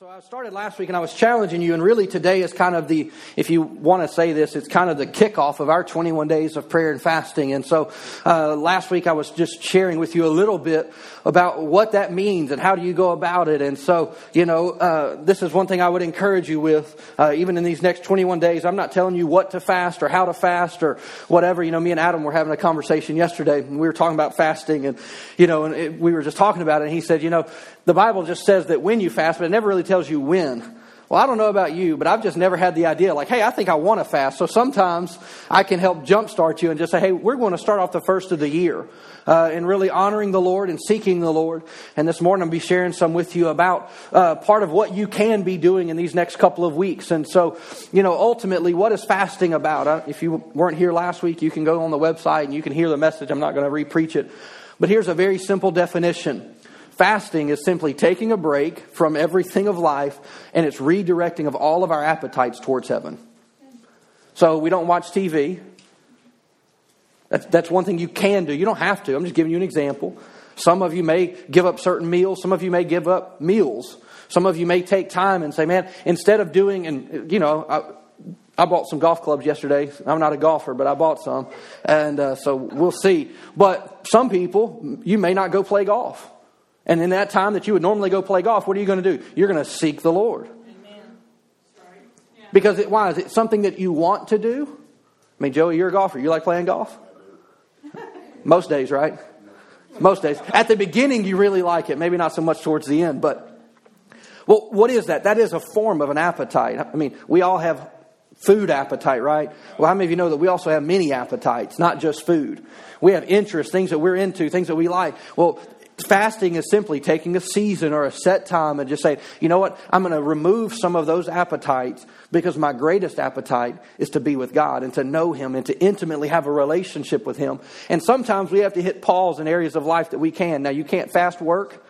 So I started last week and I was challenging you, and really today is kind of the, if you want to say this, it's kind of the kickoff of our 21 days of prayer and fasting. And so uh, last week I was just sharing with you a little bit about what that means and how do you go about it. And so, you know, uh, this is one thing I would encourage you with, uh, even in these next 21 days. I'm not telling you what to fast or how to fast or whatever. You know, me and Adam were having a conversation yesterday, and we were talking about fasting, and, you know, and it, we were just talking about it, and he said, you know, the Bible just says that when you fast, but it never really tells you when. Well, I don't know about you, but I've just never had the idea like, hey, I think I want to fast. So sometimes I can help jumpstart you and just say, hey, we're going to start off the first of the year uh, in really honoring the Lord and seeking the Lord. And this morning I'll be sharing some with you about uh, part of what you can be doing in these next couple of weeks. And so, you know, ultimately, what is fasting about? Uh, if you weren't here last week, you can go on the website and you can hear the message. I'm not going to repreach it. But here's a very simple definition. Fasting is simply taking a break from everything of life and it's redirecting of all of our appetites towards heaven. So we don't watch TV. That's, that's one thing you can do. You don't have to. I'm just giving you an example. Some of you may give up certain meals. Some of you may give up meals. Some of you may take time and say, man, instead of doing, and you know, I, I bought some golf clubs yesterday. I'm not a golfer, but I bought some. And uh, so we'll see. But some people, you may not go play golf. And in that time that you would normally go play golf, what are you going to do? You're going to seek the Lord. Because it, why? Is it something that you want to do? I mean, Joey, you're a golfer. You like playing golf? Most days, right? Most days. At the beginning, you really like it. Maybe not so much towards the end, but. Well, what is that? That is a form of an appetite. I mean, we all have food appetite, right? Well, how many of you know that we also have many appetites, not just food? We have interests, things that we're into, things that we like. Well, Fasting is simply taking a season or a set time and just saying, you know what, I'm going to remove some of those appetites because my greatest appetite is to be with God and to know Him and to intimately have a relationship with Him. And sometimes we have to hit pause in areas of life that we can. Now, you can't fast work.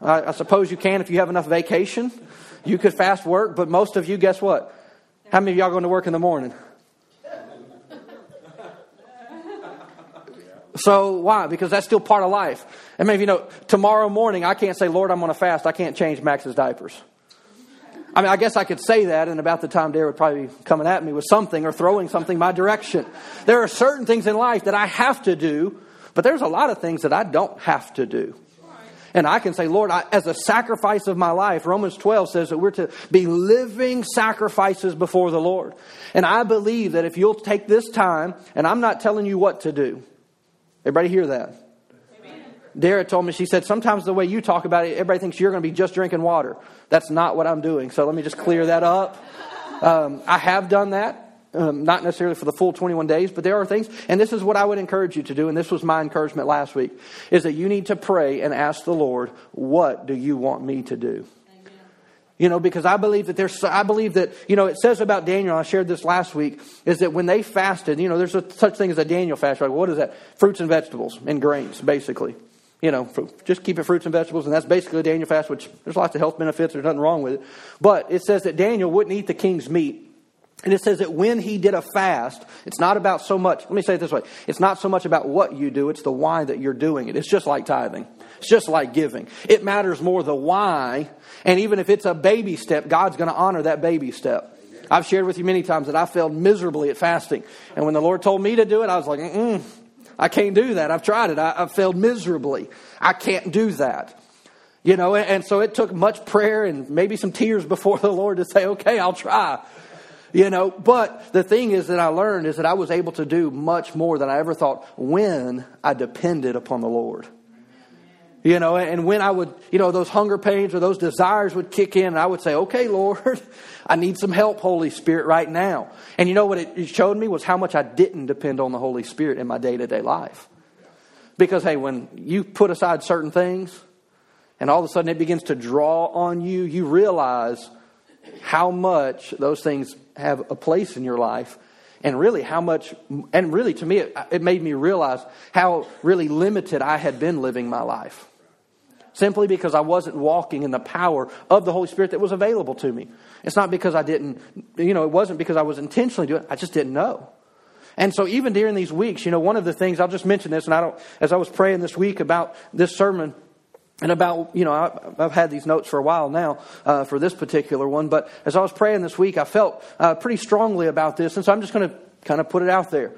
I, I suppose you can if you have enough vacation. You could fast work, but most of you, guess what? How many of y'all going to work in the morning? So why? Because that's still part of life. I mean, you know, tomorrow morning I can't say, Lord, I'm going to fast. I can't change Max's diapers. I mean, I guess I could say that, and about the time Dara would probably be coming at me with something or throwing something my direction. There are certain things in life that I have to do, but there's a lot of things that I don't have to do. And I can say, Lord, I, as a sacrifice of my life, Romans 12 says that we're to be living sacrifices before the Lord. And I believe that if you'll take this time, and I'm not telling you what to do, Everybody hear that? Dara told me, she said, sometimes the way you talk about it, everybody thinks you're going to be just drinking water. That's not what I'm doing. So let me just clear that up. Um, I have done that, um, not necessarily for the full 21 days, but there are things, and this is what I would encourage you to do, and this was my encouragement last week, is that you need to pray and ask the Lord, what do you want me to do? You know, because I believe that there's, I believe that, you know, it says about Daniel, I shared this last week, is that when they fasted, you know, there's a, such thing as a Daniel fast, right? What is that? Fruits and vegetables and grains, basically. You know, just keep it fruits and vegetables, and that's basically a Daniel fast, which there's lots of health benefits, there's nothing wrong with it. But it says that Daniel wouldn't eat the king's meat. And it says that when he did a fast, it's not about so much, let me say it this way it's not so much about what you do, it's the why that you're doing it. It's just like tithing. It's just like giving. It matters more the why. And even if it's a baby step, God's going to honor that baby step. I've shared with you many times that I failed miserably at fasting. And when the Lord told me to do it, I was like, mm I can't do that. I've tried it. I, have failed miserably. I can't do that. You know, and, and so it took much prayer and maybe some tears before the Lord to say, okay, I'll try. You know, but the thing is that I learned is that I was able to do much more than I ever thought when I depended upon the Lord. You know, and when I would, you know, those hunger pains or those desires would kick in, and I would say, okay, Lord, I need some help, Holy Spirit, right now. And you know what it showed me was how much I didn't depend on the Holy Spirit in my day to day life. Because, hey, when you put aside certain things and all of a sudden it begins to draw on you, you realize how much those things have a place in your life and really how much, and really to me, it, it made me realize how really limited I had been living my life simply because I wasn't walking in the power of the Holy Spirit that was available to me. It's not because I didn't, you know, it wasn't because I was intentionally doing it, I just didn't know. And so even during these weeks, you know, one of the things, I'll just mention this, and I don't, as I was praying this week about this sermon, and about, you know, I, have had these notes for a while now uh, for this particular one, but as I was praying this week, I felt uh, pretty strongly about this, and so I'm just going to kind of put it out there.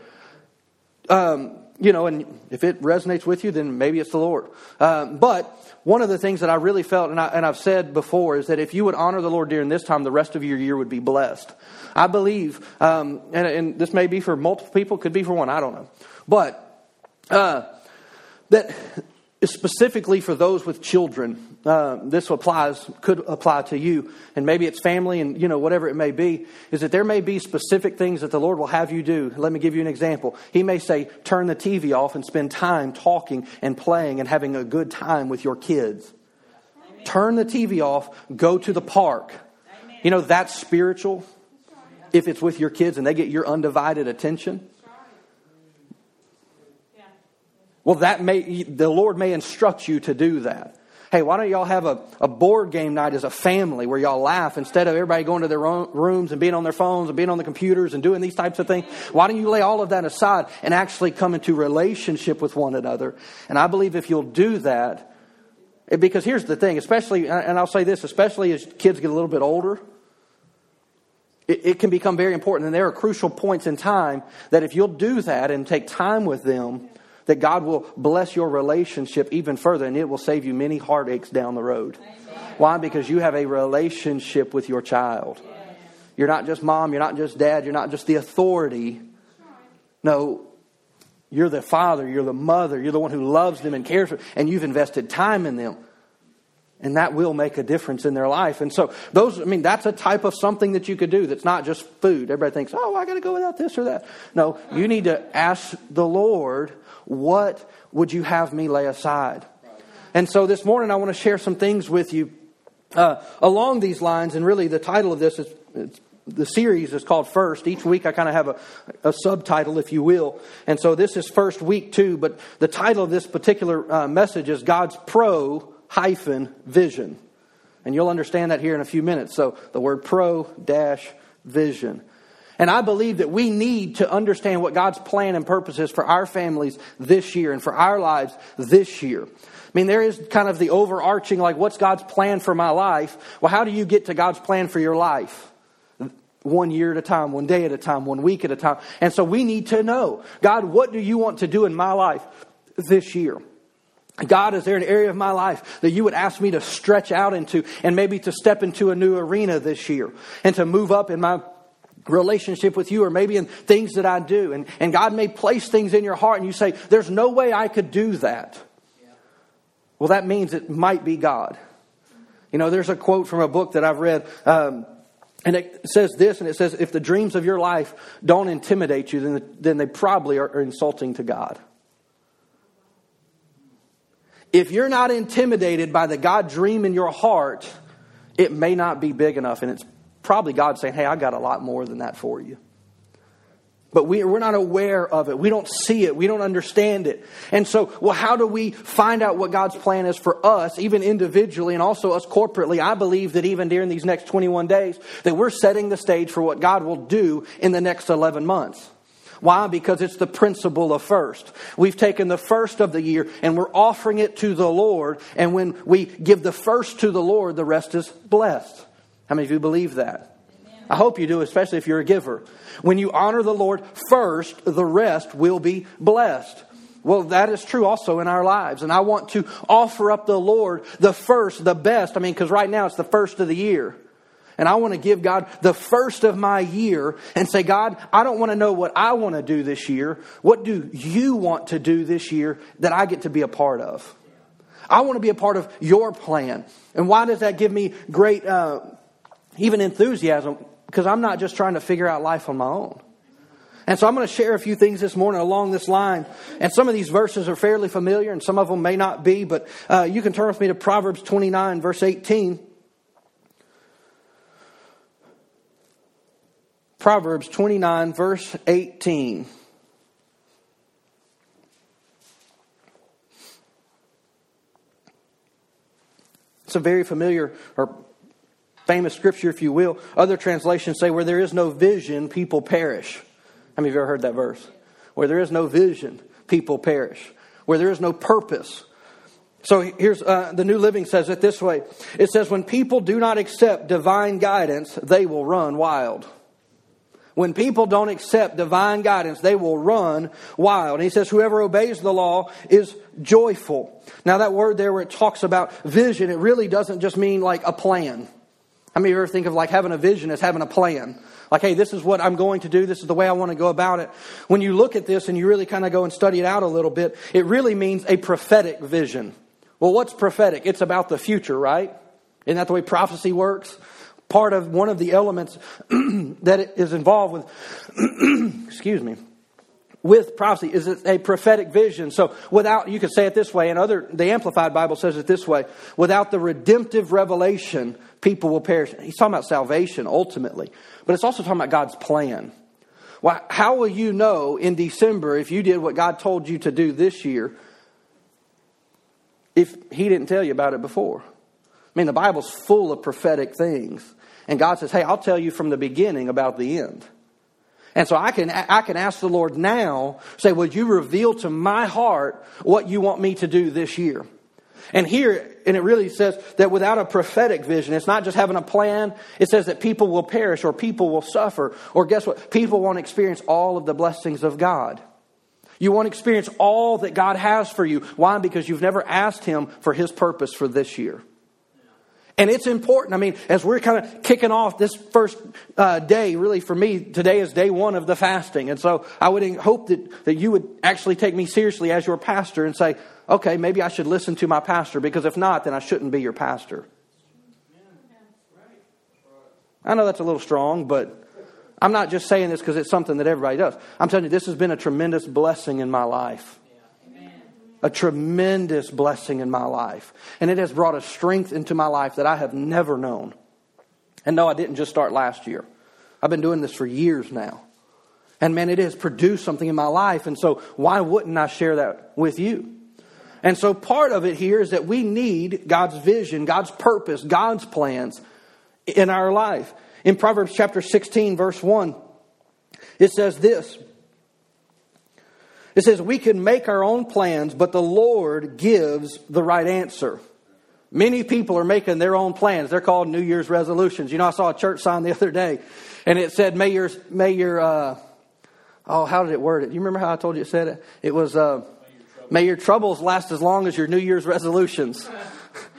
Um, you know, and if it resonates with you, then maybe it's the Lord. Um, but one of the things that I really felt, and, I, and I've said before, is that if you would honor the Lord during this time, the rest of your year would be blessed. I believe, um, and, and, this may be for multiple people, could be for one, I don't know. But uh, that specifically for those with children. Uh, this applies could apply to you, and maybe it's family, and you know whatever it may be. Is that there may be specific things that the Lord will have you do. Let me give you an example. He may say, "Turn the TV off and spend time talking and playing and having a good time with your kids." Amen. Turn the TV off. Go to the park. Amen. You know that's spiritual. If it's with your kids and they get your undivided attention. Well, that may, the Lord may instruct you to do that. Hey, why don't y'all have a, a board game night as a family where y'all laugh instead of everybody going to their own rooms and being on their phones and being on the computers and doing these types of things? Why don't you lay all of that aside and actually come into relationship with one another? And I believe if you'll do that, because here's the thing, especially, and I'll say this, especially as kids get a little bit older, it, it can become very important. And there are crucial points in time that if you'll do that and take time with them, that God will bless your relationship even further and it will save you many heartaches down the road. Why? Because you have a relationship with your child. You're not just mom, you're not just dad, you're not just the authority. No, you're the father, you're the mother, you're the one who loves them and cares for them, and you've invested time in them. And that will make a difference in their life. And so, those, I mean, that's a type of something that you could do that's not just food. Everybody thinks, oh, I got to go without this or that. No, you need to ask the Lord what would you have me lay aside? And so this morning I want to share some things with you uh, along these lines. And really, the title of this is the series is called First. Each week I kind of have a, a, subtitle, if you will. And so this is first week too. But the title of this particular uh, message is God's Pro hyphen Vision. And you'll understand that here in a few minutes. So the word pro dash vision. And I believe that we need to understand what God's plan and purpose is for our families this year and for our lives this year. I mean, there is kind of the overarching, like, what's God's plan for my life? Well, how do you get to God's plan for your life? One year at a time, one day at a time, one week at a time. And so we need to know, God, what do you want to do in my life this year? God, is there an area of my life that you would ask me to stretch out into and maybe to step into a new arena this year and to move up in my relationship with you or maybe in things that I do. And, and God may place things in your heart and you say, there's no way I could do that. Well, that means it might be God. You know, there's a quote from a book that I've read, um, and it says this, and it says, if the dreams of your life don't intimidate you, then, then they probably are, are insulting to God. If you're not intimidated by the God dream in your heart, it may not be big enough, and it's probably God saying, Hey, I got a lot more than that for you. But we, we're not aware of it. We don't see it. We don't understand it. And so, well, how do we find out what God's plan is for us, even individually and also us corporately? I believe that even during these next 21 days, that we're setting the stage for what God will do in the next 11 months. Why? Because it's the principle of first. We've taken the first of the year and we're offering it to the Lord. And when we give the first to the Lord, the rest is blessed. How many of you believe that? I hope you do, especially if you're a giver. When you honor the Lord first, the rest will be blessed. Well, that is true also in our lives. And I want to offer up the Lord the first, the best. I mean, because right now it's the first of the year. And I want to give God the first of my year and say, God, I don't want to know what I want to do this year. What do you want to do this year that I get to be a part of? I want to be a part of your plan. And why does that give me great uh, even enthusiasm, because I'm not just trying to figure out life on my own. And so I'm going to share a few things this morning along this line. And some of these verses are fairly familiar, and some of them may not be, but uh, you can turn with me to Proverbs 29, verse 18. Proverbs 29, verse 18. It's a very familiar or famous scripture, if you will. Other translations say, where there is no vision, people perish. How many of you ever heard that verse? Where there is no vision, people perish. Where there is no purpose, So here's uh, the New Living says it this way it says, When people do not accept divine guidance, they will run wild. When people don't accept divine guidance, they will run wild. And he says, Whoever obeys the law is joyful. Now, that word there where it talks about vision, it really doesn't just mean like a plan. How many of you ever think of like having a vision as having a plan? Like, hey, this is what I'm going to do. This is the way I want to go about it. When you look at this and you really kind of go and study it out a little bit, it really means a prophetic vision. Well, what's prophetic? It's about the future, right? Isn't that the way prophecy works? Part of one of the elements that is involved with, excuse me, with prophecy is a prophetic vision. So without, you could say it this way, and other, the Amplified Bible says it this way, without the redemptive revelation, people will perish. He's talking about salvation ultimately, but it's also talking about God's plan. Well, how will you know in December if you did what God told you to do this year if He didn't tell you about it before? I mean, the Bible's full of prophetic things. And God says, hey, I'll tell you from the beginning about the end. And so I can, I can ask the Lord now, say, would you reveal to my heart what you want me to do this year? And here, and it really says that without a prophetic vision, it's not just having a plan. It says that people will perish or people will suffer. Or guess what? People won't experience all of the blessings of God. You won't experience all that God has for you. Why? Because you've never asked Him for His purpose for this year. And it's important. I mean, as we're kind of kicking off this first uh, day, really for me, today is day one of the fasting. And so I would hope that, that you would actually take me seriously as your pastor and say, okay, maybe I should listen to my pastor, because if not, then I shouldn't be your pastor. I know that's a little strong, but I'm not just saying this because it's something that everybody does. I'm telling you, this has been a tremendous blessing in my life a tremendous blessing in my life. And it has brought a strength into my life that I have never known. And no, I didn't just start last year. I've been doing this for years now. And man, it has produced something in my life. And so why wouldn't I share that with you? And so part of it here is that we need God's vision, God's purpose, God's plans in our life. In Proverbs chapter 16, verse 1, it says this it says, We can make our own plans, but the Lord gives the right answer. Many people are making their own plans. They're called New Year's resolutions. You know, I saw a church sign the other day, and it said, May your, may your, uh, oh, how did it word it? Do you remember how I told you it said it? It was, uh, May your troubles last as long as your New Year's resolutions.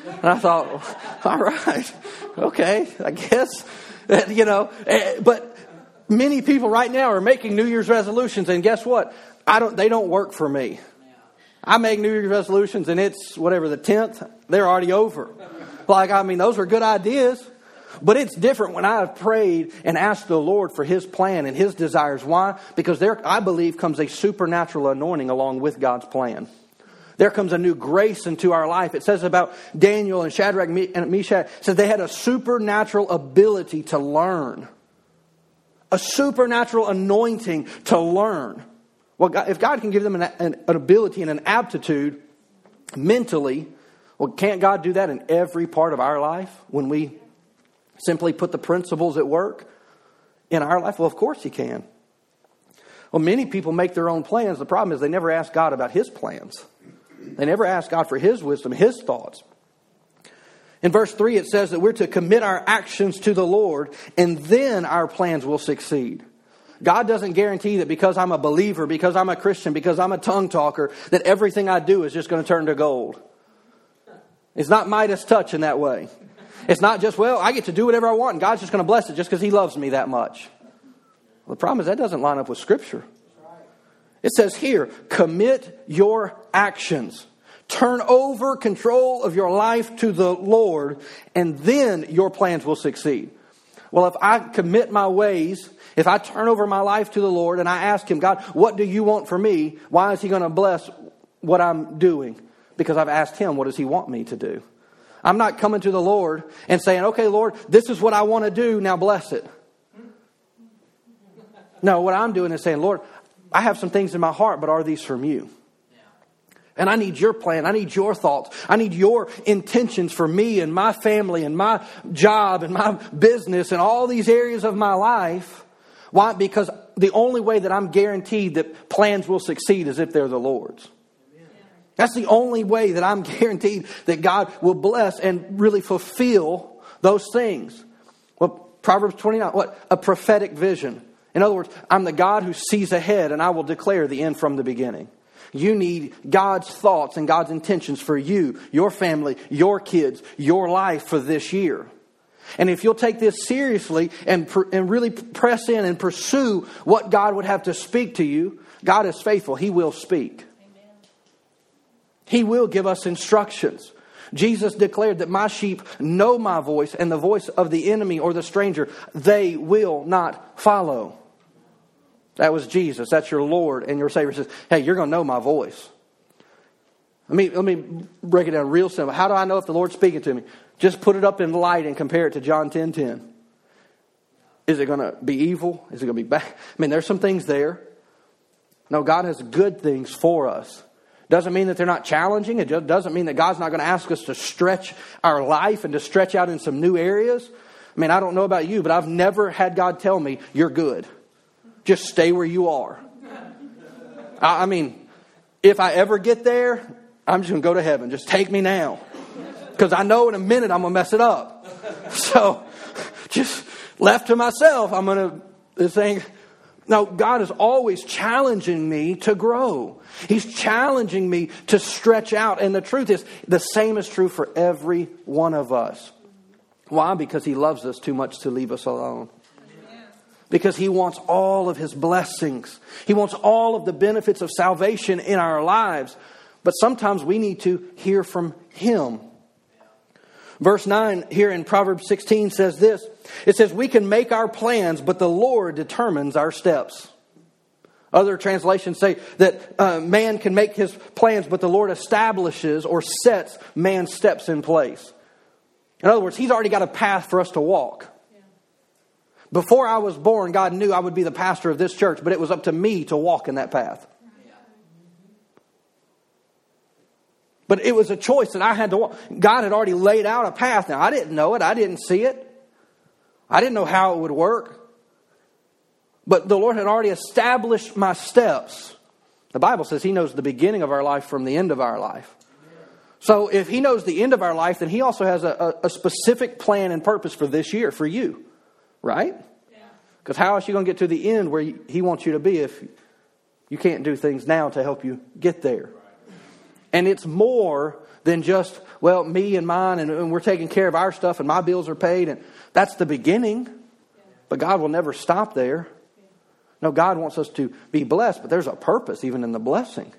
And I thought, all right, okay, I guess, you know, eh, but many people right now are making New Year's resolutions, and guess what? I don't, they don't work for me. I make New Year's resolutions and it's whatever, the 10th, they're already over. Like, I mean, those are good ideas. But it's different when I have prayed and asked the Lord for His plan and His desires. Why? Because there, I believe, comes a supernatural anointing along with God's plan. There comes a new grace into our life. It says about Daniel and Shadrach and Meshach, says they had a supernatural ability to learn, a supernatural anointing to learn. Well, God, if God can give them an, an, an ability and an aptitude mentally, well, can't God do that in every part of our life when we simply put the principles at work in our life? Well, of course He can. Well, many people make their own plans. The problem is they never ask God about His plans, they never ask God for His wisdom, His thoughts. In verse 3, it says that we're to commit our actions to the Lord, and then our plans will succeed. God doesn't guarantee that because I'm a believer, because I'm a Christian, because I'm a tongue talker, that everything I do is just going to turn to gold. It's not Midas touch in that way. It's not just, well, I get to do whatever I want and God's just going to bless it just because He loves me that much. Well, the problem is that doesn't line up with Scripture. It says here, commit your actions. Turn over control of your life to the Lord, and then your plans will succeed. Well, if I commit my ways if I turn over my life to the Lord and I ask Him, God, what do you want for me? Why is He going to bless what I'm doing? Because I've asked Him, what does He want me to do? I'm not coming to the Lord and saying, okay, Lord, this is what I want to do, now bless it. No, what I'm doing is saying, Lord, I have some things in my heart, but are these from you? And I need your plan. I need your thoughts. I need your intentions for me and my family and my job and my business and all these areas of my life. Why? Because the only way that I'm guaranteed that plans will succeed is if they're the Lord's. That's the only way that I'm guaranteed that God will bless and really fulfill those things. Well, Proverbs 29, what? A prophetic vision. In other words, I'm the God who sees ahead and I will declare the end from the beginning. You need God's thoughts and God's intentions for you, your family, your kids, your life for this year. And if you'll take this seriously and, and really press in and pursue what God would have to speak to you, God is faithful. He will speak. Amen. He will give us instructions. Jesus declared that my sheep know my voice, and the voice of the enemy or the stranger they will not follow. That was Jesus. That's your Lord and your Savior says, Hey, you're going to know my voice. Let me, let me break it down real simple. How do I know if the Lord's speaking to me? Just put it up in light and compare it to John 10 10. Is it going to be evil? Is it going to be bad? I mean, there's some things there. No, God has good things for us. Doesn't mean that they're not challenging. It doesn't mean that God's not going to ask us to stretch our life and to stretch out in some new areas. I mean, I don't know about you, but I've never had God tell me, you're good. Just stay where you are. I, mean, if I ever get there, I'm just going to go to heaven. Just take me now. Because I know in a minute I'm going to mess it up. So, just left to myself, I'm going to think, no, God is always challenging me to grow. He's challenging me to stretch out. And the truth is, the same is true for every one of us. Why? Because He loves us too much to leave us alone because he wants all of his blessings. He wants all of the benefits of salvation in our lives. But sometimes we need to hear from him. Verse 9 here in Proverbs 16 says this It says, We can make our plans, but the Lord determines our steps. Other translations say that uh, man can make his plans, but the Lord establishes or sets man's steps in place. In other words, he's already got a path for us to walk. Before I was born, God knew I would be the pastor of this church, but it was up to me to walk in that path. But it was a choice that I had to walk. God had already laid out a path. Now, I didn't know it, I didn't see it, I didn't know how it would work. But the Lord had already established my steps. The Bible says He knows the beginning of our life from the end of our life. So if He knows the end of our life, then He also has a, a, a specific plan and purpose for this year, for you. Right? Because how is you going to get to the end where He wants you to be if you can't do things now to help you get there? And it's more than just, well, me and mine, and, and we're taking care of our stuff, and my bills are paid, and that's the beginning. But God will never stop there. No, God wants us to be blessed, but there's a purpose even in the blessing.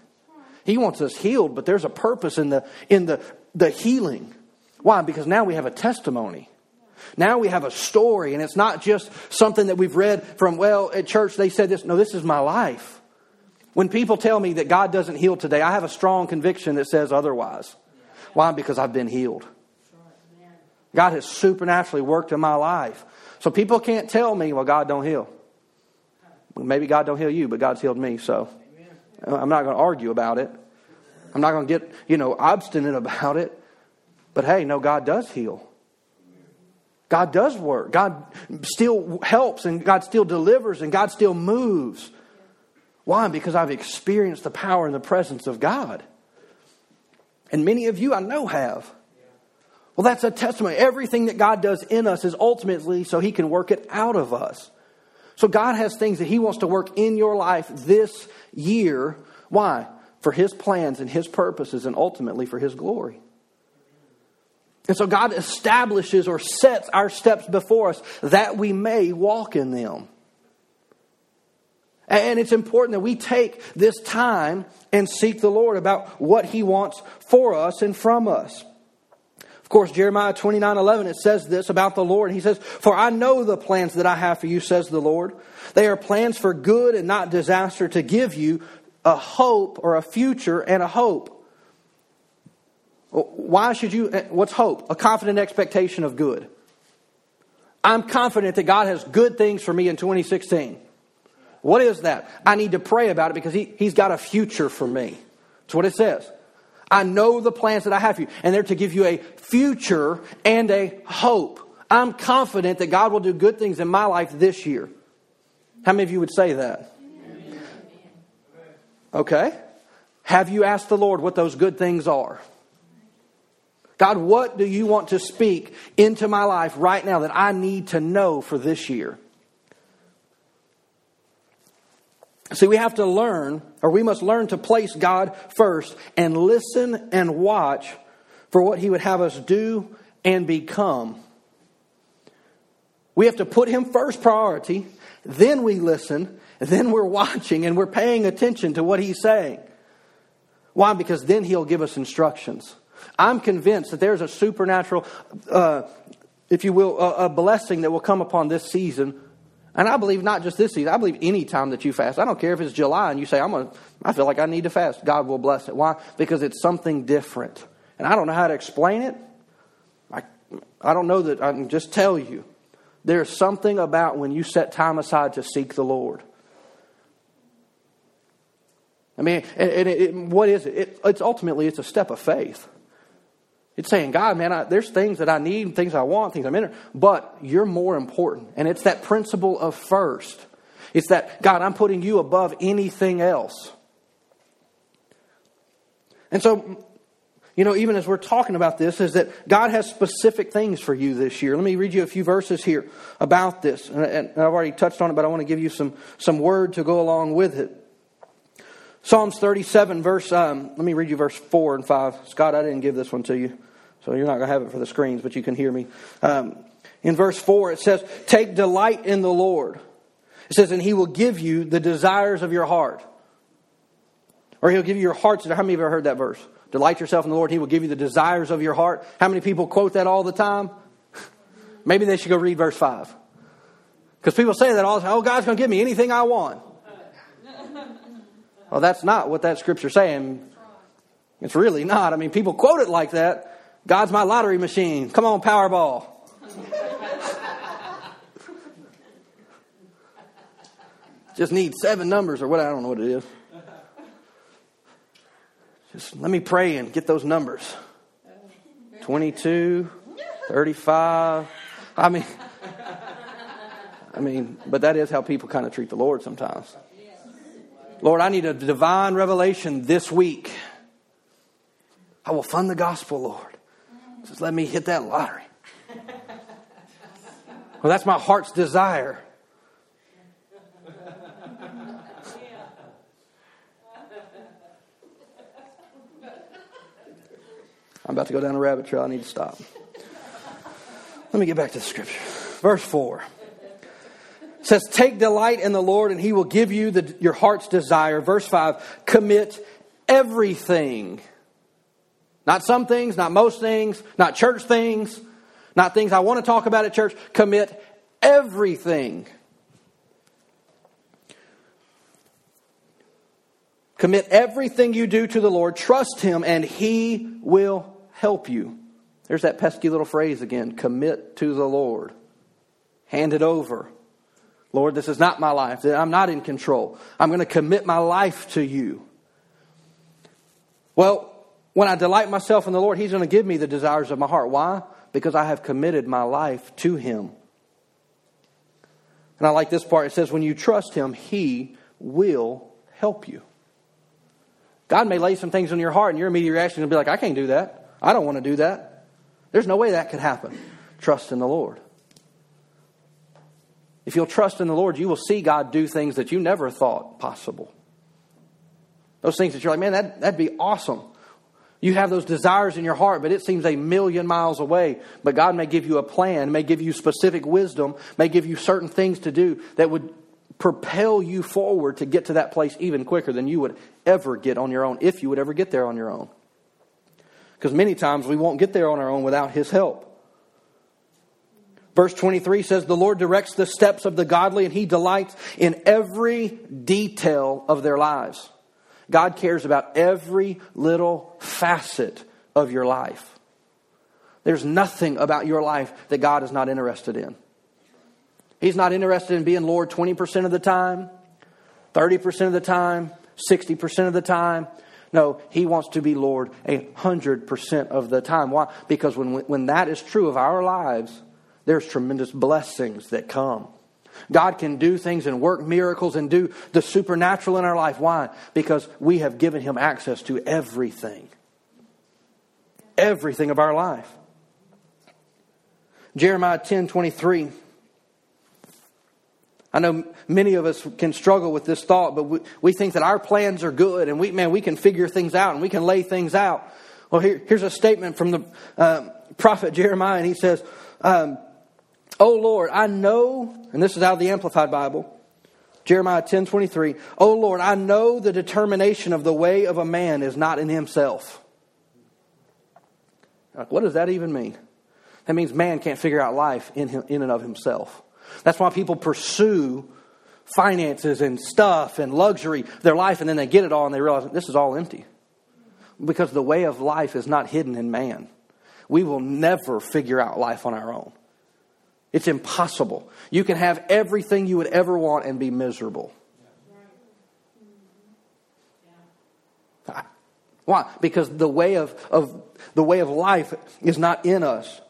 He wants us healed, but there's a purpose in the in the the healing. Why? Because now we have a testimony. Now we have a story, and it's not just something that we've read from, well, at church they said this. No, this is my life. When people tell me that God doesn't heal today, I have a strong conviction that says otherwise. Why? Because I've been healed. God has supernaturally worked in my life. So people can't tell me, well, God don't heal. Maybe God don't heal you, but God's healed me, so uh, I'm not going to argue about it. I'm not going to get, you know, obstinate about it. But hey, no, God does heal. God does work. God still helps and God still delivers and God still moves. Why? Because I've experienced the power and the presence of God. And many of you I know have. Well, that's a testimony. Everything that God does in us is ultimately so He can work it out of us. So God has things that He wants to work in your life this year. Why? For His plans and His purposes and ultimately for His glory. And so God establishes or sets our steps before us that we may walk in them. And it's important that we take this time and seek the Lord about what He wants for us and from us. Of course, Jeremiah 29 11, it says this about the Lord. He says, For I know the plans that I have for you, says the Lord. They are plans for good and not disaster to give you a hope or a future and a hope. Why should you? Eh, what's hope? A confident expectation of good. I'm confident that God has good things for me in 2016. What is that? I need to pray about it because he, He's got a future for me. That's what it says. I know the plans that I have for you, and they're to give you a future and a hope. I'm confident that God will do good things in my life this year. How many of you would say that? Okay. Have you asked the Lord what those good things are? God, what do you want to speak into my life right now that I need to know for this year? See, we have to learn, or we must learn to place God first and listen and watch for what He would have us do and become. We have to put Him first priority, then we listen, then we're watching and we're paying attention to what He's saying. Why? Because then He'll give us instructions. I'm convinced that there's a supernatural, uh, if you will, a, a blessing that will come upon this season and I believe not just this season, I believe any time that you fast. I don't care if it's July and you say, I'm gonna, I feel like I need to fast. God will bless it. Why? Because it's something different. And I don't know how to explain it. I, I don't know that I can just tell you. There's something about when you set time aside to seek the Lord. I mean, and, and it, what is it? it? It's ultimately it's a step of faith. It's saying, God, man, I, there's things that I need, things I want, things I'm in, but you're more important. And it's that principle of first. It's that, God, I'm putting you above anything else. And so, you know, even as we're talking about this, is that God has specific things for you this year. Let me read you a few verses here about this. And, and I've already touched on it, but I want to give you some, some word to go along with it. Psalms 37, verse, um, let me read you verse 4 and 5. Scott, I didn't give this one to you. So you're not going to have it for the screens, but you can hear me. Um, in verse 4, it says, Take delight in the Lord. It says, And he will give you the desires of your heart. Or he'll give you your heart's How many of you ever heard that verse? Delight yourself in the Lord, he will give you the desires of your heart. How many people quote that all the time? Maybe they should go read verse 5. Because people say that all the time, oh, God's going to give me anything I want. Well, that's not what that scripture's saying. It's really not. I mean, people quote it like that, God's my lottery machine. Come on, Powerball. Just need seven numbers or what, I don't know what it is. Just let me pray and get those numbers 22, 35. I mean, I mean, but that is how people kind of treat the Lord sometimes. Lord, I need a divine revelation this week. I will fund the gospel, Lord. Just let me hit that lottery. Well, that's my heart's desire. I'm about to go down a rabbit trail. I need to stop. Let me get back to the scripture. Verse 4 it says, Take delight in the Lord, and he will give you the, your heart's desire. Verse 5 Commit everything not some things, not most things, not church things, not things I want to talk about at church. Commit everything. Commit everything you do to the Lord. Trust Him, and He will help you. There's that pesky little phrase again commit to the Lord. Hand it over. Lord, this is not my life. I'm not in control. I'm going to commit my life to you. Well, when I delight myself in the Lord, He's going to give me the desires of my heart. Why? Because I have committed my life to Him. And I like this part. It says, when you trust Him, He will help you. God may lay some things on your heart, and your immediate reaction will be like, I can't do that. I don't want to do that. There's no way that could happen. Trust in the Lord. If you'll trust in the Lord, you will see God do things that you never thought possible. Those things that you're like, man, that, that'd be awesome. You have those desires in your heart, but it seems a million miles away. But God may give you a plan, may give you specific wisdom, may give you certain things to do that would propel you forward to get to that place even quicker than you would ever get on your own, if you would ever get there on your own. Because many times we won't get there on our own without His help. Verse 23 says, The Lord directs the steps of the godly, and He delights in every detail of their lives. God cares about every little facet of your life. There's nothing about your life that God is not interested in. He's not interested in being Lord 20% of the time, 30% of the time, 60% of the time. No, He wants to be Lord 100% of the time. Why? Because when, when that is true of our lives, there's tremendous blessings that come. God can do things and work miracles and do the supernatural in our life. Why? Because we have given Him access to everything. Everything of our life. Jeremiah 10 23. I know many of us can struggle with this thought, but we, we think that our plans are good and we, man, we can figure things out and we can lay things out. Well, here, here's a statement from the uh, prophet Jeremiah, and he says, um, Oh Lord, I know, and this is out of the Amplified Bible, Jeremiah 10 23. Oh Lord, I know the determination of the way of a man is not in himself. Like, what does that even mean? That means man can't figure out life in, him, in and of himself. That's why people pursue finances and stuff and luxury, their life, and then they get it all and they realize this is all empty. Because the way of life is not hidden in man. We will never figure out life on our own. It's impossible. You can have everything you would ever want and be miserable. Why? Because the way of, of the way of life is not in us.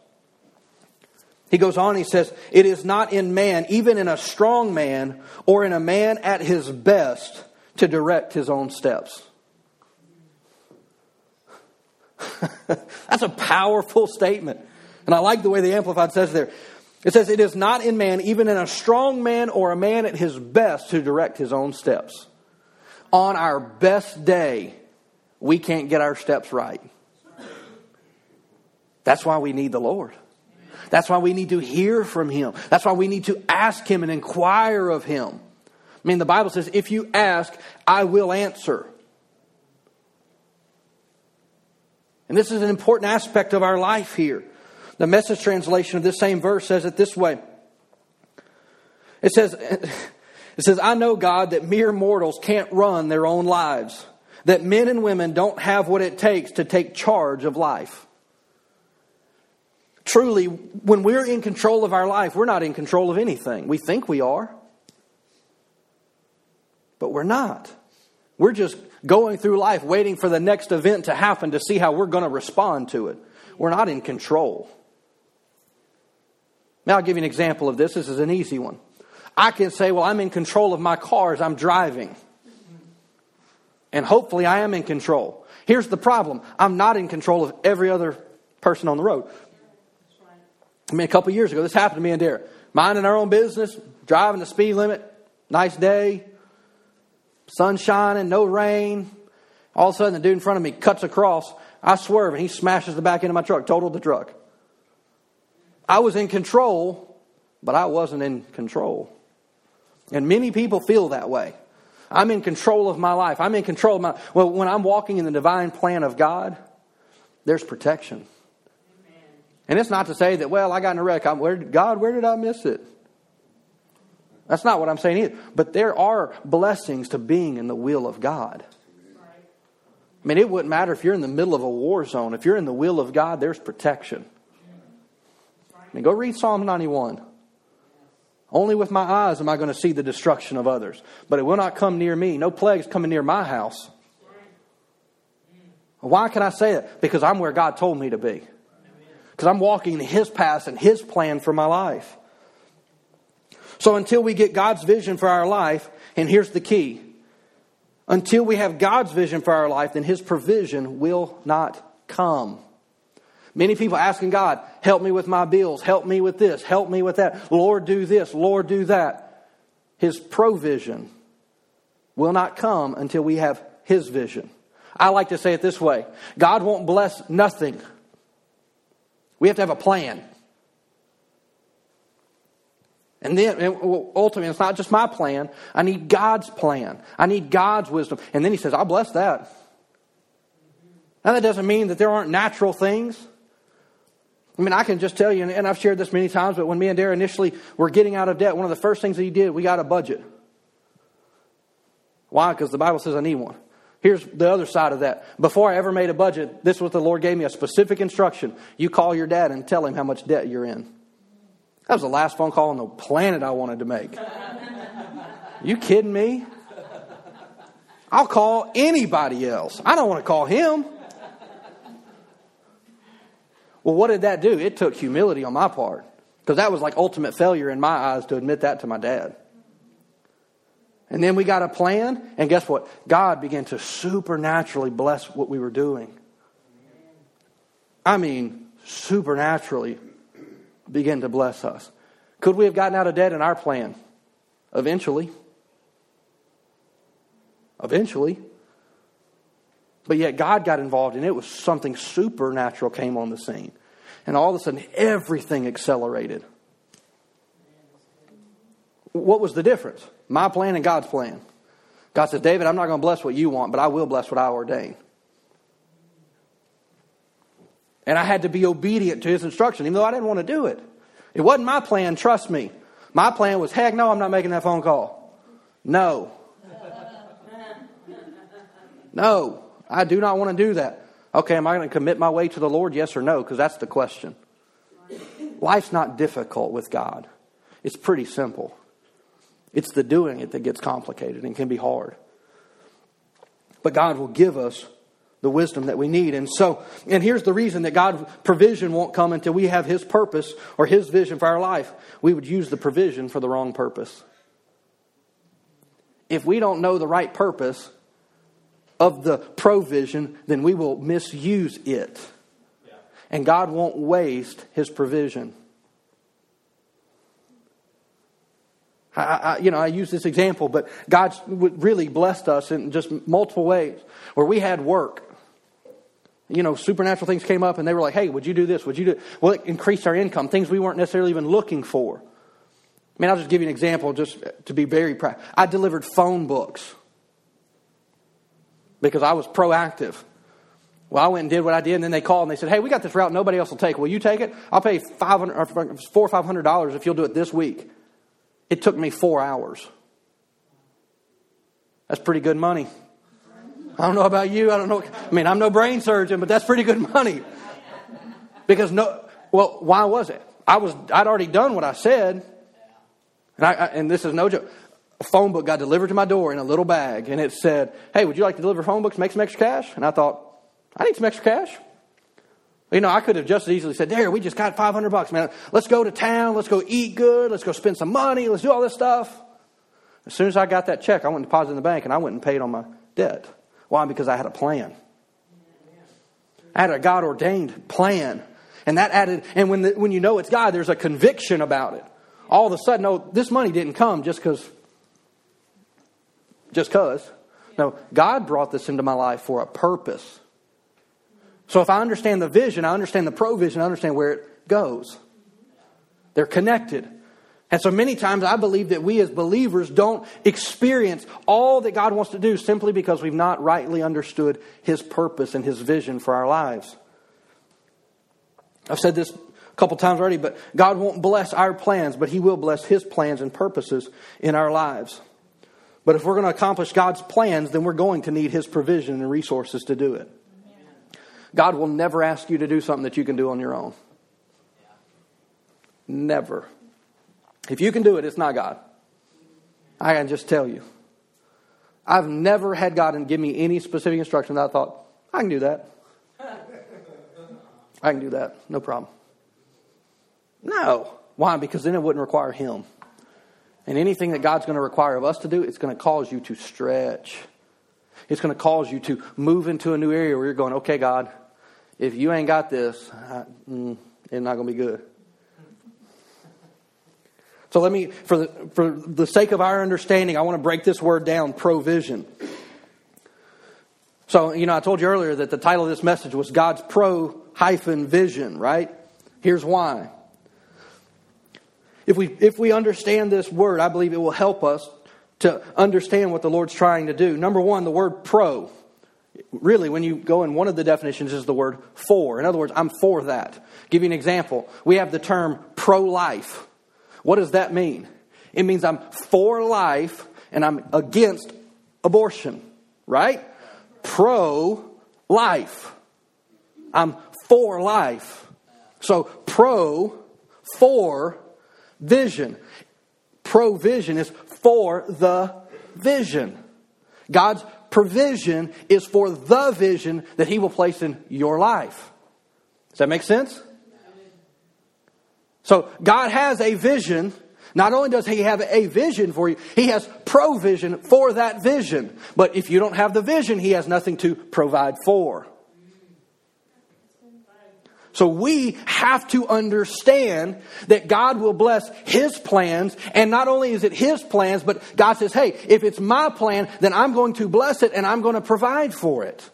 He goes on, he says, It is not in man, even in a strong man, or in a man at his best, to direct his own steps. That's a powerful statement. And I like the way the Amplified says there. It says, It is not in man, even in a strong man or a man at his best, to direct his own steps. On our best day, we can't get our steps right. That's why we need the Lord. That's why we need to hear from Him. That's why we need to ask Him and inquire of Him. I mean, the Bible says, if you ask, I will answer. And this is an important aspect of our life here. The message translation of this same verse says it this way. It says, it says, I know, God, that mere mortals can't run their own lives, that men and women don't have what it takes to take charge of life. Truly, when we're in control of our life, we're not in control of anything. We think we are, but we're not. We're just going through life waiting for the next event to happen to see how we're going to respond to it. We're not in control. Now, I'll give you an example of this. This is an easy one. I can say, well, I'm in control of my car as I'm driving. And hopefully I am in control. Here's the problem I'm not in control of every other person on the road. I mean, a couple years ago, this happened to me and Derek. Minding our own business, driving the speed limit, nice day, sun shining, no rain. All of a sudden, the dude in front of me cuts across. I swerve and he smashes the back end of my truck, totaled the truck. I was in control, but I wasn't in control. And many people feel that way. I'm in control of my life. I'm in control of my. Well, when I'm walking in the divine plan of God, there's protection. Amen. And it's not to say that, well, I got in a wreck. I'm, where, God, where did I miss it? That's not what I'm saying either. But there are blessings to being in the will of God. I mean, it wouldn't matter if you're in the middle of a war zone. If you're in the will of God, there's protection. Mean, go read Psalm 91. Only with my eyes am I going to see the destruction of others, but it will not come near me. No plagues coming near my house. Why can I say that? Because I'm where God told me to be. Because I'm walking in His path and His plan for my life. So until we get God's vision for our life, and here's the key until we have God's vision for our life, then His provision will not come. Many people asking God, help me with my bills, help me with this, help me with that. Lord, do this, Lord, do that. His provision will not come until we have His vision. I like to say it this way God won't bless nothing. We have to have a plan. And then ultimately, it's not just my plan. I need God's plan. I need God's wisdom. And then he says, I'll bless that. Now, that doesn't mean that there aren't natural things. I mean, I can just tell you, and I've shared this many times, but when me and Dara initially were getting out of debt, one of the first things that he did, we got a budget. Why? Because the Bible says I need one. Here's the other side of that. Before I ever made a budget, this is what the Lord gave me a specific instruction. You call your dad and tell him how much debt you're in. That was the last phone call on the planet I wanted to make. You kidding me? I'll call anybody else. I don't want to call him. Well, what did that do? It took humility on my part. Because that was like ultimate failure in my eyes to admit that to my dad. And then we got a plan, and guess what? God began to supernaturally bless what we were doing. I mean, supernaturally begin to bless us. Could we have gotten out of debt in our plan? Eventually. Eventually. But yet God got involved and it was something supernatural came on the scene. And all of a sudden everything accelerated. What was the difference? My plan and God's plan. God says, David, I'm not going to bless what you want, but I will bless what I ordain. And I had to be obedient to his instruction, even though I didn't want to do it. It wasn't my plan, trust me. My plan was, heck no, I'm not making that phone call. No. No, I do not want to do that. Okay, am I going to commit my way to the Lord? Yes or no? Because that's the question. Life's not difficult with God, it's pretty simple. It's the doing it that gets complicated and can be hard. But God will give us the wisdom that we need. And so, and here's the reason that God's provision won't come until we have His purpose or His vision for our life. We would use the provision for the wrong purpose. If we don't know the right purpose of the provision, then we will misuse it. And God won't waste His provision. I, I, you know, I use this example, but God really blessed us in just multiple ways where we had work you know, supernatural things came up and they were like, hey, would you do this? Would you do Well, it increased our income, things we weren't necessarily even looking for. I mean, I'll just give you an example just to be very proud. I delivered phone books because I was proactive. Well, I went and did what I did, and then they called and they said, "Hey, we got this route nobody else will take. Will you take it? I'll pay four or five hundred dollars if you'll do it this week." It took me four hours. That's pretty good money. I don't know about you. I don't know. I mean, I'm no brain surgeon, but that's pretty good money. Because no, well, why was it? I was, I'd already done what I said. And I, I and this is no joke. A phone book got delivered to my door in a little bag, and it said, "Hey, would you like to deliver phone books? Make some extra cash." And I thought, I need some extra cash. You know, I could have just as easily said, "There, we just got 500 bucks, man. Let's go to town. Let's go eat good. Let's go spend some money. Let's do all this stuff." As soon as I got that check, I went and deposited in the bank, and I went and paid on my debt. Why? Because I had a plan. I had a God ordained plan. And that added, and when, the, when you know it's God, there's a conviction about it. All of a sudden, no, this money didn't come just because, just because. No, God brought this into my life for a purpose. So if I understand the vision, I understand the provision, I understand where it goes. They're connected. And so many times I believe that we as believers don't experience all that God wants to do simply because we've not rightly understood His purpose and His vision for our lives. I've said this a couple times already, but God won't bless our plans, but He will bless His plans and purposes in our lives. But if we're going to accomplish God's plans, then we're going to need His provision and resources to do it. God will never ask you to do something that you can do on your own. Never. If you can do it, it's not God. I can just tell you. I've never had God give me any specific instruction that I thought, I can do that. I can do that. No problem. No. Why? Because then it wouldn't require Him. And anything that God's going to require of us to do, it's going to cause you to stretch. It's going to cause you to move into a new area where you're going, okay, God, if you ain't got this, I, mm, it's not going to be good. So let me, for the, for the sake of our understanding, I want to break this word down provision. So, you know, I told you earlier that the title of this message was God's pro hyphen vision, right? Here's why. If we, if we understand this word, I believe it will help us to understand what the Lord's trying to do. Number one, the word pro. Really, when you go in, one of the definitions is the word for. In other words, I'm for that. give you an example. We have the term pro life. What does that mean? It means I'm for life and I'm against abortion, right? Pro life. I'm for life. So pro, for vision. Provision is for the vision. God's provision is for the vision that He will place in your life. Does that make sense? So God has a vision. Not only does He have a vision for you, He has provision for that vision. But if you don't have the vision, He has nothing to provide for. So we have to understand that God will bless His plans. And not only is it His plans, but God says, hey, if it's my plan, then I'm going to bless it and I'm going to provide for it.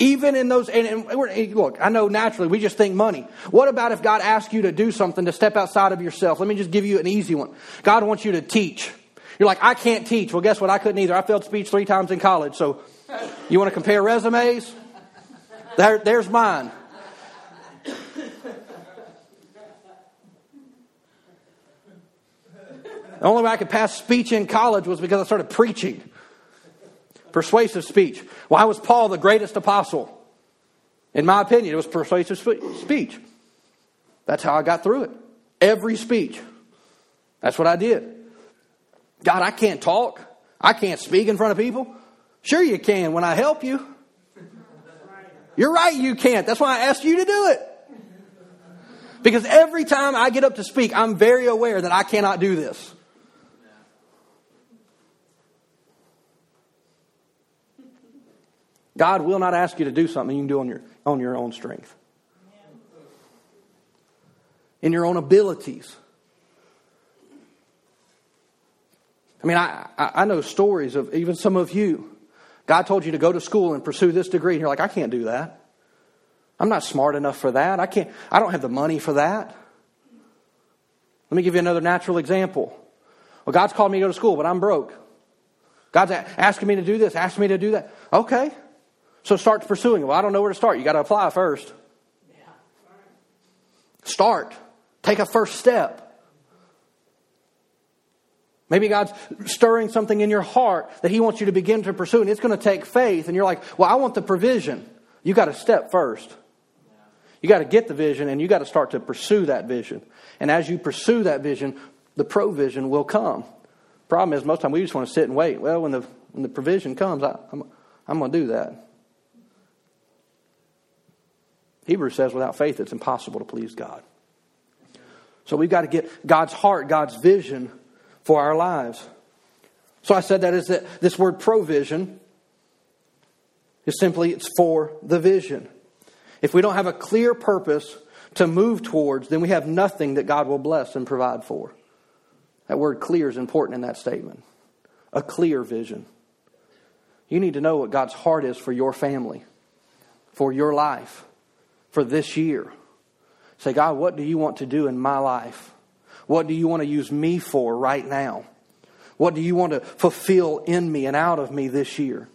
Even in those, and, and look, I know naturally we just think money. What about if God asks you to do something to step outside of yourself? Let me just give you an easy one. God wants you to teach. You're like, I can't teach. Well, guess what? I couldn't either. I failed speech three times in college. So you want to compare resumes? There, there's mine. The only way I could pass speech in college was because I started preaching. Persuasive speech. Why was Paul the greatest apostle? In my opinion, it was persuasive speech. That's how I got through it. Every speech. That's what I did. God, I can't talk. I can't speak in front of people. Sure, you can when I help you. You're right, you can't. That's why I asked you to do it. Because every time I get up to speak, I'm very aware that I cannot do this. God will not ask you to do something you can do on your, on your own strength, in your own abilities. I mean, I, I know stories of even some of you. God told you to go to school and pursue this degree, and you're like, I can't do that. I'm not smart enough for that. I can't, I don't have the money for that. Let me give you another natural example. Well, God's called me to go to school, but I'm broke. God's asking me to do this, asking me to do that. Okay. So start pursuing. Well, I don't know where to start. You got to apply first. Start. Take a first step. Maybe God's stirring something in your heart that He wants you to begin to pursue, and it's going to take faith. And you're like, well, I want the provision. You got to step first. You got to get the vision, and you got to start to pursue that vision. And as you pursue that vision, the provision will come. Problem is, most of the time we just want to sit and wait. Well, when the when the provision comes, I, I'm I'm going to do that. Hebrews says without faith it's impossible to please God. So we've got to get God's heart, God's vision for our lives. So I said that is that this word provision is simply it's for the vision. If we don't have a clear purpose to move towards, then we have nothing that God will bless and provide for. That word clear is important in that statement. A clear vision. You need to know what God's heart is for your family, for your life for this year. Say, God, what do you want to do in my life? What do you want to use me for right now? What do you want to fulfill in me and out of me this year?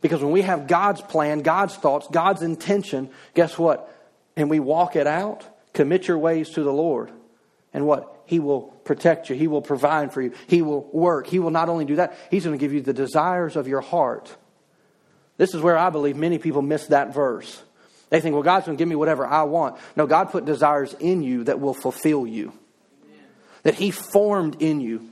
Because when we have God's plan, God's thoughts, God's intention, guess what? And we walk it out, commit your ways to the Lord. And what? He will protect you. He will provide for you. He will work. He will not only do that, He's going to give you the desires of your heart. This is where I believe many people miss that verse. They think, well, God's going to give me whatever I want. No, God put desires in you that will fulfill you, that He formed in you.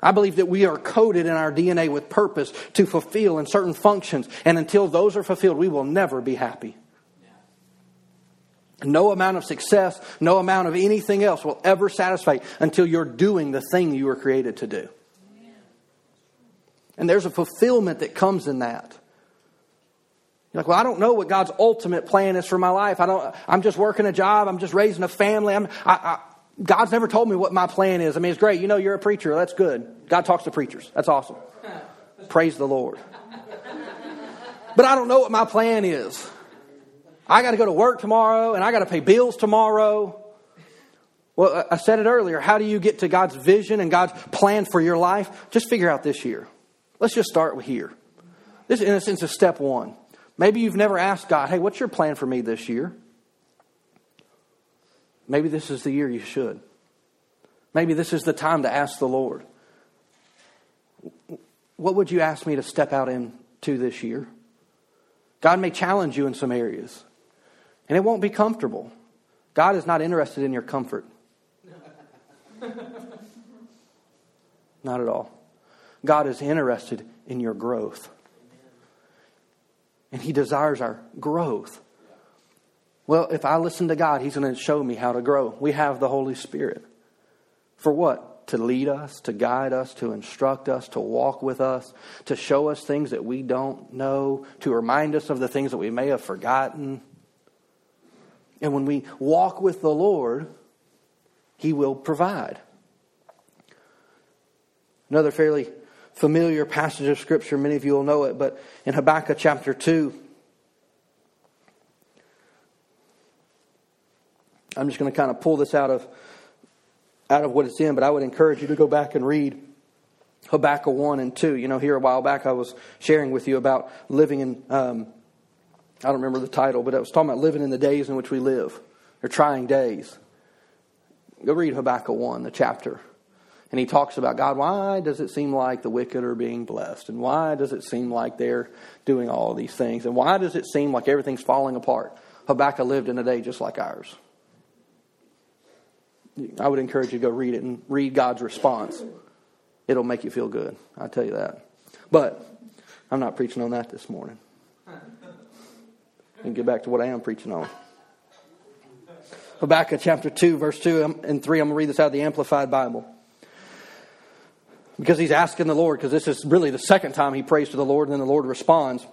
I believe that we are coded in our DNA with purpose to fulfill in certain functions. And until those are fulfilled, we will never be happy. No amount of success, no amount of anything else will ever satisfy until you're doing the thing you were created to do. And there's a fulfillment that comes in that. You're like, well, I don't know what God's ultimate plan is for my life. I don't, I'm just working a job. I'm just raising a family. I'm, I, I, God's never told me what my plan is. I mean, it's great. You know, you're a preacher. That's good. God talks to preachers. That's awesome. Praise the Lord. But I don't know what my plan is. I got to go to work tomorrow and I got to pay bills tomorrow. Well, I said it earlier. How do you get to God's vision and God's plan for your life? Just figure out this year. Let's just start with here. This, in a sense, is step one. Maybe you've never asked God, hey, what's your plan for me this year? Maybe this is the year you should. Maybe this is the time to ask the Lord. What would you ask me to step out into this year? God may challenge you in some areas, and it won't be comfortable. God is not interested in your comfort. not at all. God is interested in your growth and He desires our growth. Well, if I listen to God, He's going to show me how to grow. We have the Holy Spirit. For what? To lead us, to guide us, to instruct us, to walk with us, to show us things that we don't know, to remind us of the things that we may have forgotten. And when we walk with the Lord, He will provide. Another fairly familiar passage of Scripture, many of you will know it, but in Habakkuk chapter 2, I'm just going to kind of pull this out of out of what it's in, but I would encourage you to go back and read Habakkuk 1 and 2. You know, here a while back I was sharing with you about living in, um, I don't remember the title, but I was talking about living in the days in which we live. They're trying days. Go read Habakkuk 1, the chapter. And he talks about God, why does it seem like the wicked are being blessed? And why does it seem like they're doing all these things? And why does it seem like everything's falling apart? Habakkuk lived in a day just like ours. I would encourage you to go read it and read God's response. It'll make you feel good. I tell you that. But I'm not preaching on that this morning. And get back to what I am preaching on. Habakkuk chapter 2, verse 2 um, and 3. I'm going to read this out of the Amplified Bible. Because he's asking the Lord, because this is really the second time he prays to the Lord, and then the Lord responds.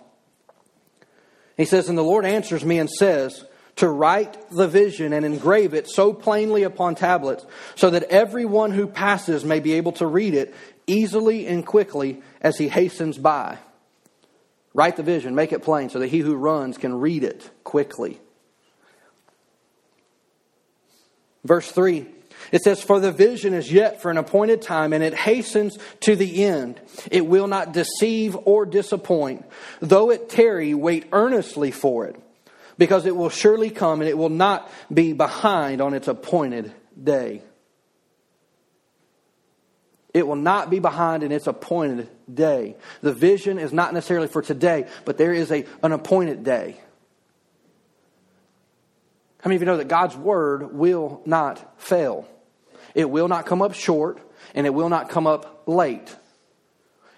He says, And the Lord answers me and says, to write the vision and engrave it so plainly upon tablets so that everyone who passes may be able to read it easily and quickly as he hastens by. Write the vision, make it plain so that he who runs can read it quickly. Verse 3 it says, For the vision is yet for an appointed time, and it hastens to the end. It will not deceive or disappoint. Though it tarry, wait earnestly for it because it will surely come and it will not be behind on its appointed day. It will not be behind in its appointed day. The vision is not necessarily for today, but there is a, an appointed day. How many of you know that God's word will not fail? It will not come up short, and it will not come up late.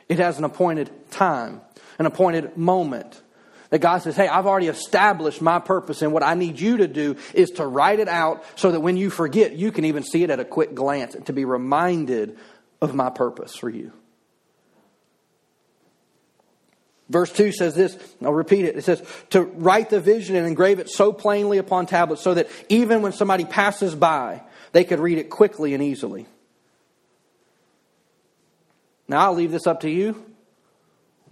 It has an appointed time, an appointed moment. That God says, hey, I've already established my purpose, and what I need you to do is to write it out so that when you forget, you can even see it at a quick glance to be reminded of my purpose for you. Verse 2 says this, I'll repeat it. It says, to write the vision and engrave it so plainly upon tablets so that even when somebody passes by, they could read it quickly and easily. Now, I'll leave this up to you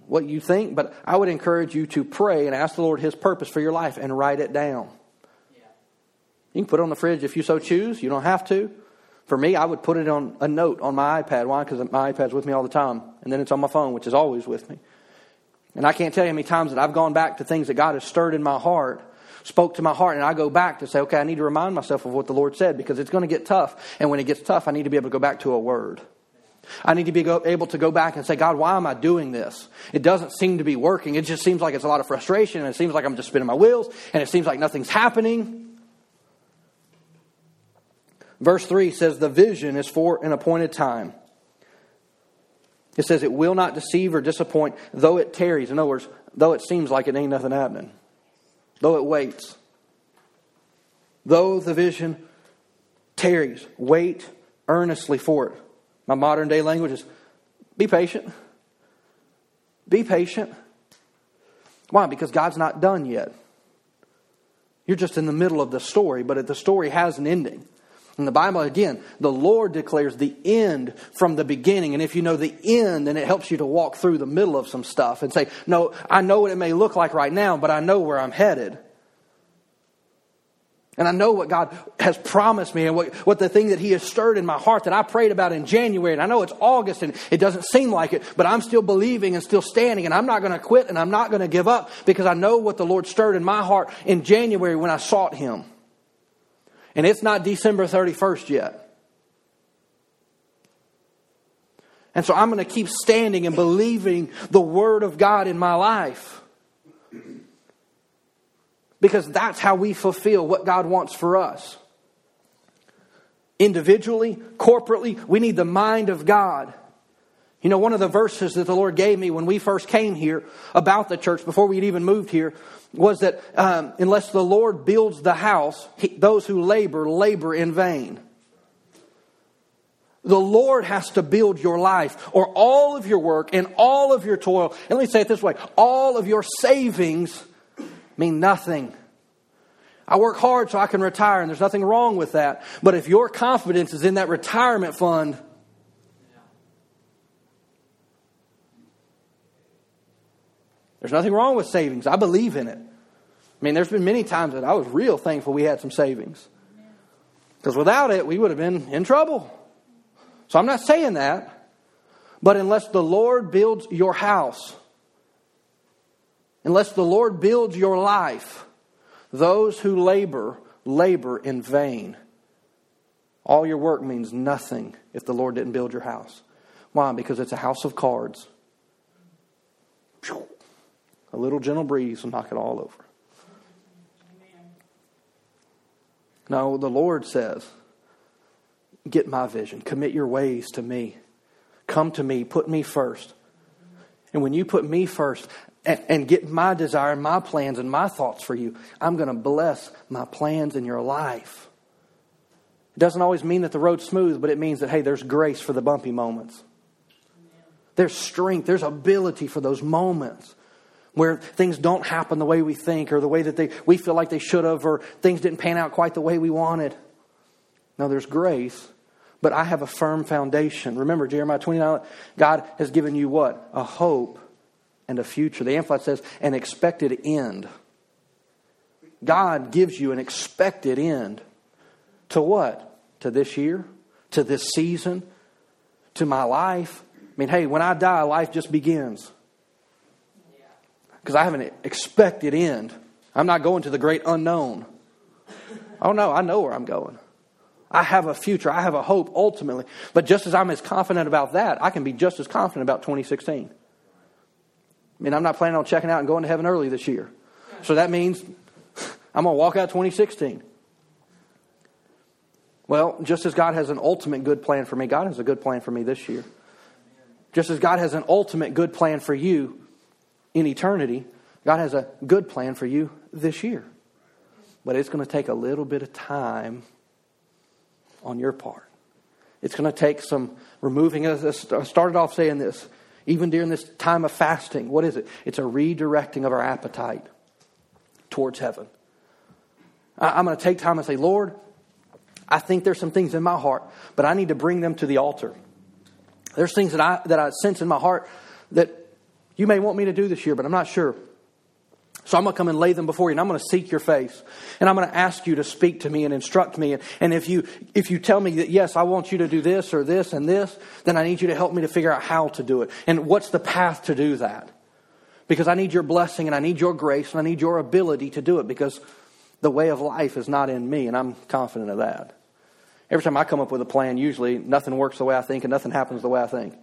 what you think, but I would encourage you to pray and ask the Lord His purpose for your life and write it down. Yeah. You can put it on the fridge if you so choose. You don't have to. For me, I would put it on a note on my iPad. Why? Because my iPad's with me all the time. And then it's on my phone, which is always with me. And I can't tell you how many times that I've gone back to things that God has stirred in my heart, spoke to my heart, and I go back to say, okay, I need to remind myself of what the Lord said because it's going to get tough. And when it gets tough, I need to be able to go back to a word. I need to be able to go back and say, God, why am I doing this? It doesn't seem to be working. It just seems like it's a lot of frustration, and it seems like I'm just spinning my wheels, and it seems like nothing's happening. Verse 3 says, The vision is for an appointed time. It says, It will not deceive or disappoint, though it tarries. In other words, though it seems like it ain't nothing happening, though it waits. Though the vision tarries, wait earnestly for it. My modern day language is be patient. Be patient. Why? Because God's not done yet. You're just in the middle of the story, but the story has an ending. In the Bible, again, the Lord declares the end from the beginning. And if you know the end, then it helps you to walk through the middle of some stuff and say, No, I know what it may look like right now, but I know where I'm headed. And I know what God has promised me and what, what the thing that He has stirred in my heart that I prayed about in January. And I know it's August and it doesn't seem like it, but I'm still believing and still standing. And I'm not going to quit and I'm not going to give up because I know what the Lord stirred in my heart in January when I sought Him. And it's not December 31st yet. And so I'm going to keep standing and believing the Word of God in my life because that's how we fulfill what God wants for us. Individually, corporately, we need the mind of God. You know, one of the verses that the Lord gave me when we first came here about the church, before we'd even moved here, was that um, unless the Lord builds the house, he, those who labor, labor in vain. The Lord has to build your life, or all of your work and all of your toil. And let me say it this way all of your savings mean nothing. I work hard so I can retire, and there's nothing wrong with that. But if your confidence is in that retirement fund, There's nothing wrong with savings. I believe in it. I mean, there's been many times that I was real thankful we had some savings. Because without it, we would have been in trouble. So I'm not saying that. But unless the Lord builds your house, unless the Lord builds your life, those who labor, labor in vain. All your work means nothing if the Lord didn't build your house. Why? Because it's a house of cards. A little gentle breeze will knock it all over. No, the Lord says, Get my vision. Commit your ways to me. Come to me. Put me first. And when you put me first and, and get my desire, my plans, and my thoughts for you, I'm going to bless my plans in your life. It doesn't always mean that the road's smooth, but it means that, hey, there's grace for the bumpy moments. There's strength, there's ability for those moments where things don't happen the way we think or the way that they, we feel like they should have or things didn't pan out quite the way we wanted. Now, there's grace, but I have a firm foundation. Remember, Jeremiah 29, God has given you what? A hope and a future. The Amplified says, an expected end. God gives you an expected end. To what? To this year? To this season? To my life? I mean, hey, when I die, life just begins because I have an expected end. I'm not going to the great unknown. Oh no, I know where I'm going. I have a future. I have a hope ultimately. But just as I'm as confident about that, I can be just as confident about 2016. I mean, I'm not planning on checking out and going to heaven early this year. So that means I'm going to walk out 2016. Well, just as God has an ultimate good plan for me, God has a good plan for me this year. Just as God has an ultimate good plan for you, in eternity, God has a good plan for you this year. But it's going to take a little bit of time on your part. It's going to take some removing. I started off saying this, even during this time of fasting. What is it? It's a redirecting of our appetite towards heaven. I'm going to take time and say, Lord, I think there's some things in my heart, but I need to bring them to the altar. There's things that I, that I sense in my heart that you may want me to do this year, but I'm not sure. So I'm going to come and lay them before you, and I'm going to seek your face. And I'm going to ask you to speak to me and instruct me. And, if, you, if you tell me that, yes, I want you to do this or this and this, then I need you to help me to figure out how to do it. And what's the path to do that? Because I need your blessing and I need your grace and I need your ability to do it because the way of life is not in me, and I'm confident of that. Every time I come up with a plan, usually nothing works the way I think and nothing happens the way I think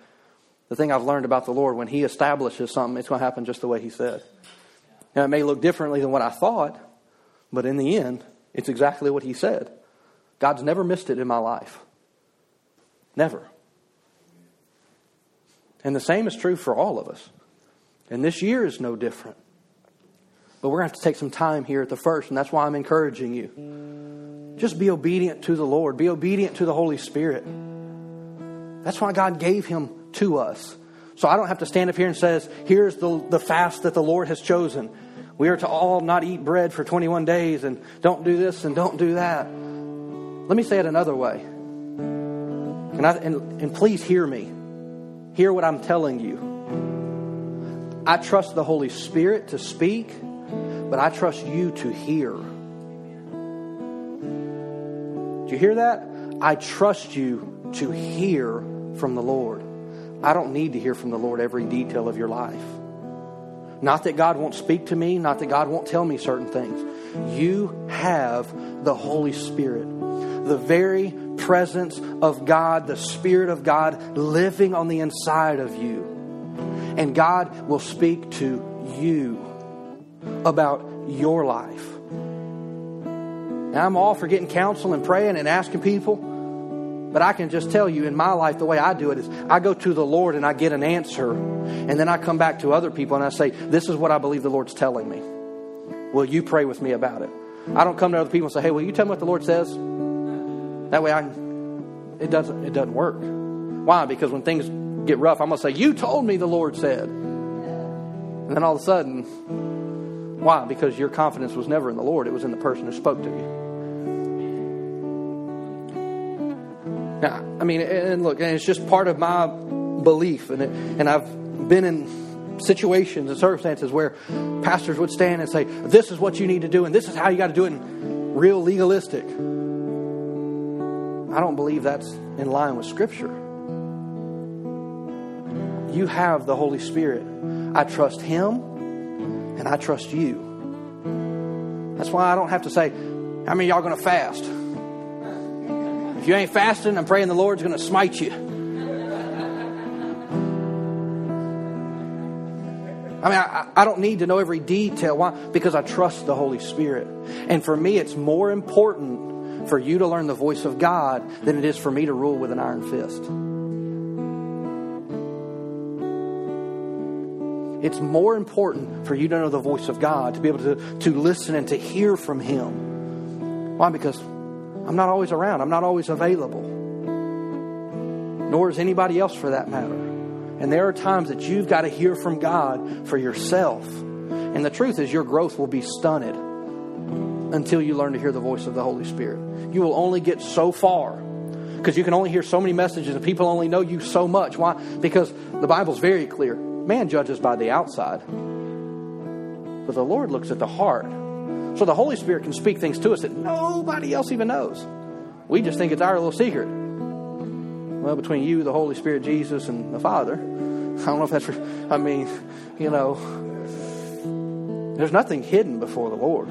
the thing I've learned about the Lord, when He establishes something, it's going to happen just the way He said. Now, it may look differently than what I thought, but in the end, it's exactly what He said. God's never missed it in my life. Never. And the same is true for all of us. And this year is no different. But we're going to have to take some time here at the first, and that's why I'm encouraging you. Just be obedient to the Lord, be obedient to the Holy Spirit. That's why God gave Him to us. So I don't have to stand up here and says, here's the, the fast that the Lord has chosen. We are to all not eat bread for 21 days and don't do this and don't do that. Let me say it another way. And, I, and, and please hear me. Hear what I'm telling you. I trust the Holy Spirit to speak, but I trust you to hear. Do you hear that? I trust you to hear from the Lord. I don't need to hear from the Lord every detail of your life. Not that God won't speak to me, not that God won't tell me certain things. You have the Holy Spirit, the very presence of God, the Spirit of God living on the inside of you. And God will speak to you about your life. Now, I'm all for getting counsel and praying and asking people. But I can just tell you in my life, the way I do it is I go to the Lord and I get an answer, and then I come back to other people and I say, This is what I believe the Lord's telling me. Will you pray with me about it? I don't come to other people and say, Hey, will you tell me what the Lord says? That way I it doesn't it doesn't work. Why? Because when things get rough, I'm gonna say, You told me the Lord said. And then all of a sudden, why? Because your confidence was never in the Lord, it was in the person who spoke to you. Now, I mean, and look, and it's just part of my belief, and it, and I've been in situations and circumstances where pastors would stand and say, "This is what you need to do, and this is how you got to do it," and real legalistic. I don't believe that's in line with Scripture. You have the Holy Spirit. I trust Him, and I trust you. That's why I don't have to say, "How many y'all going to fast?" If you ain't fasting, I'm praying the Lord's going to smite you. I mean, I, I, don't need to know every detail. Why? Because I trust the Holy Spirit. And for me, it's more important for you to learn the voice of God than it is for me to rule with an iron fist. It's more important for you to know the voice of God, to be able to, to listen and to hear from Him. Why? Because I'm not always around, I'm not always available. Nor is anybody else for that matter. And there are times that you've got to hear from God for yourself. And the truth is, your growth will be stunted until you learn to hear the voice of the Holy Spirit. You will only get so far because you can only hear so many messages and people only know you so much. Why? Because the Bible's very clear. Man judges by the outside, but the Lord looks at the heart. So the Holy Spirit can speak things to us that nobody else even knows. We just think it's our little secret. Well, between you, the Holy Spirit, Jesus, and the Father, I don't know if that's, I mean, you know, there's nothing hidden before the Lord.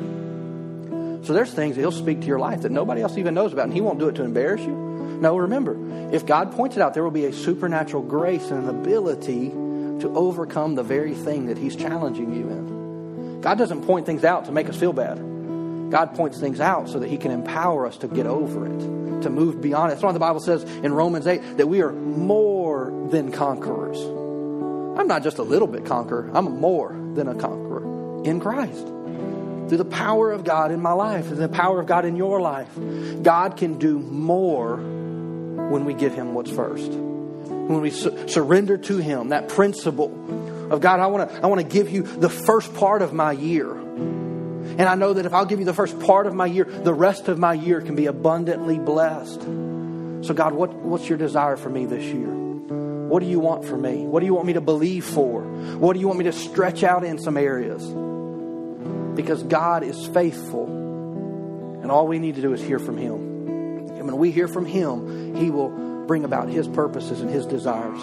So there's things that He'll speak to your life that nobody else even knows about, and He won't do it to embarrass you. No, remember, if God points it out, there will be a supernatural grace and an ability to overcome the very thing that He's challenging you in. God doesn't point things out to make us feel bad. God points things out so that He can empower us to get over it, to move beyond it. That's why the Bible says in Romans 8 that we are more than conquerors. I'm not just a little bit conqueror, I'm more than a conqueror in Christ. Through the power of God in my life, and the power of God in your life, God can do more when we give Him what's first. When we su- surrender to Him, that principle of God, I want to I want to give you the first part of my year. And I know that if I'll give you the first part of my year, the rest of my year can be abundantly blessed. So God, what, what's your desire for me this year? What do you want for me? What do you want me to believe for? What do you want me to stretch out in some areas? Because God is faithful. And all we need to do is hear from Him. And when we hear from Him, He will bring about His purposes and His desires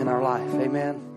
in our life. Amen.